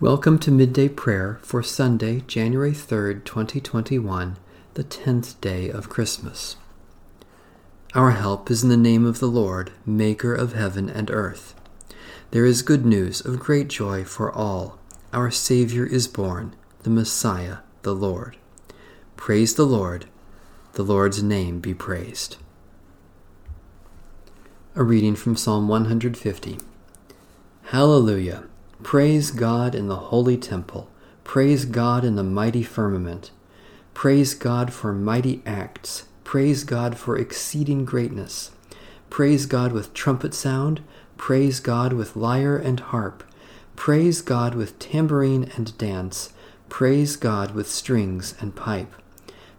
Welcome to Midday Prayer for Sunday, January 3rd, 2021, the 10th day of Christmas. Our help is in the name of the Lord, Maker of heaven and earth. There is good news of great joy for all. Our Savior is born, the Messiah, the Lord. Praise the Lord. The Lord's name be praised. A reading from Psalm 150. Hallelujah. Praise God in the holy temple. Praise God in the mighty firmament. Praise God for mighty acts. Praise God for exceeding greatness. Praise God with trumpet sound. Praise God with lyre and harp. Praise God with tambourine and dance. Praise God with strings and pipe.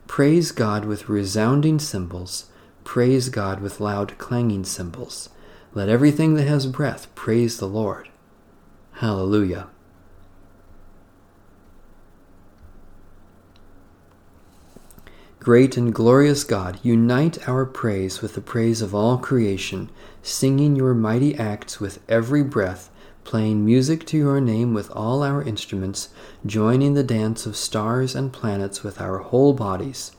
Praise God with resounding cymbals. Praise God with loud clanging cymbals. Let everything that has breath praise the Lord. Hallelujah. Great and glorious God, unite our praise with the praise of all creation, singing your mighty acts with every breath, playing music to your name with all our instruments, joining the dance of stars and planets with our whole bodies.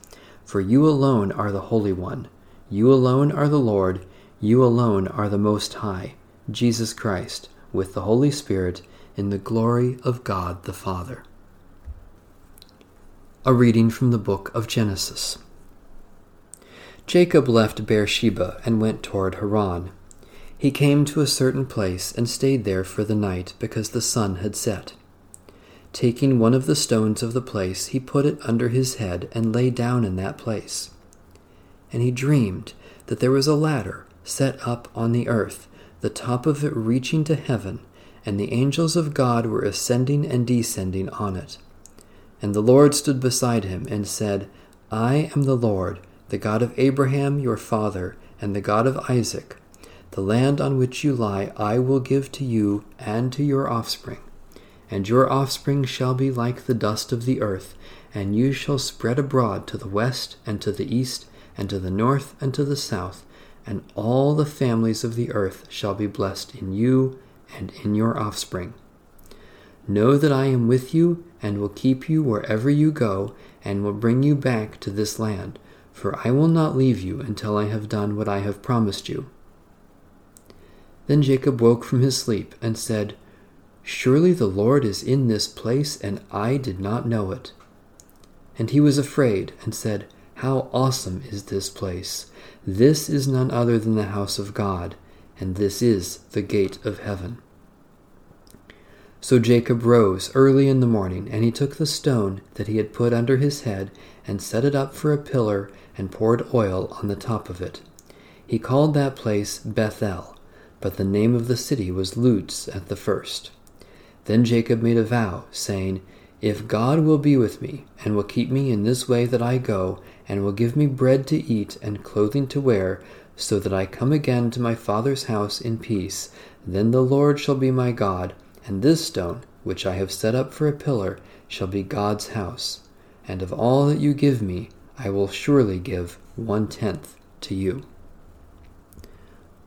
For you alone are the Holy One, you alone are the Lord, you alone are the Most High, Jesus Christ with the Holy Spirit in the glory of God the Father. A reading from the book of Genesis. Jacob left Beersheba and went toward Haran. He came to a certain place and stayed there for the night because the sun had set. Taking one of the stones of the place, he put it under his head and lay down in that place. And he dreamed that there was a ladder set up on the earth the top of it reaching to heaven, and the angels of God were ascending and descending on it. And the Lord stood beside him and said, I am the Lord, the God of Abraham your father, and the God of Isaac. The land on which you lie I will give to you and to your offspring. And your offspring shall be like the dust of the earth, and you shall spread abroad to the west and to the east, and to the north and to the south and all the families of the earth shall be blessed in you and in your offspring. Know that I am with you and will keep you wherever you go and will bring you back to this land, for I will not leave you until I have done what I have promised you. Then Jacob woke from his sleep and said, Surely the Lord is in this place, and I did not know it. And he was afraid and said, How awesome is this place! This is none other than the house of God, and this is the gate of heaven. So Jacob rose early in the morning, and he took the stone that he had put under his head, and set it up for a pillar, and poured oil on the top of it. He called that place Bethel, but the name of the city was Luz at the first. Then Jacob made a vow, saying, If God will be with me, and will keep me in this way that I go, and will give me bread to eat and clothing to wear, so that I come again to my father's house in peace. Then the Lord shall be my God, and this stone, which I have set up for a pillar, shall be God's house. And of all that you give me, I will surely give one tenth to you.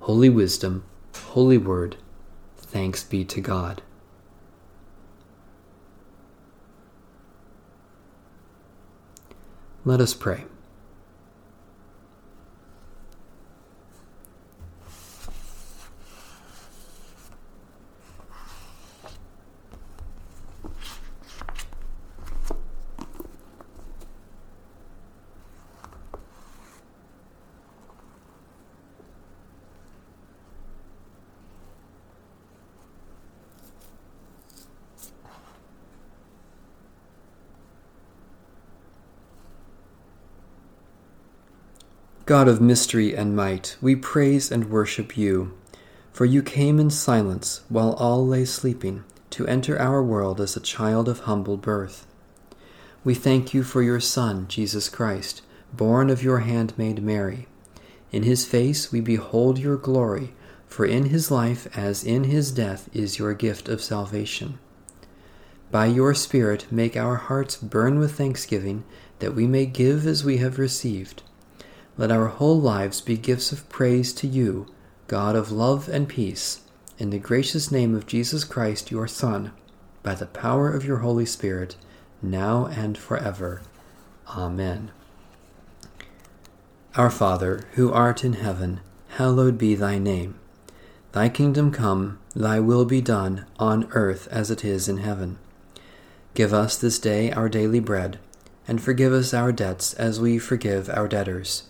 Holy Wisdom, Holy Word, thanks be to God. Let us pray. God of mystery and might, we praise and worship you. For you came in silence while all lay sleeping to enter our world as a child of humble birth. We thank you for your Son, Jesus Christ, born of your handmaid Mary. In his face we behold your glory, for in his life as in his death is your gift of salvation. By your Spirit make our hearts burn with thanksgiving, that we may give as we have received let our whole lives be gifts of praise to you, God of love and peace, in the gracious name of Jesus Christ, your Son, by the power of your Holy Spirit, now and forever. Amen. Our Father, who art in heaven, hallowed be thy name. Thy kingdom come, thy will be done, on earth as it is in heaven. Give us this day our daily bread, and forgive us our debts as we forgive our debtors.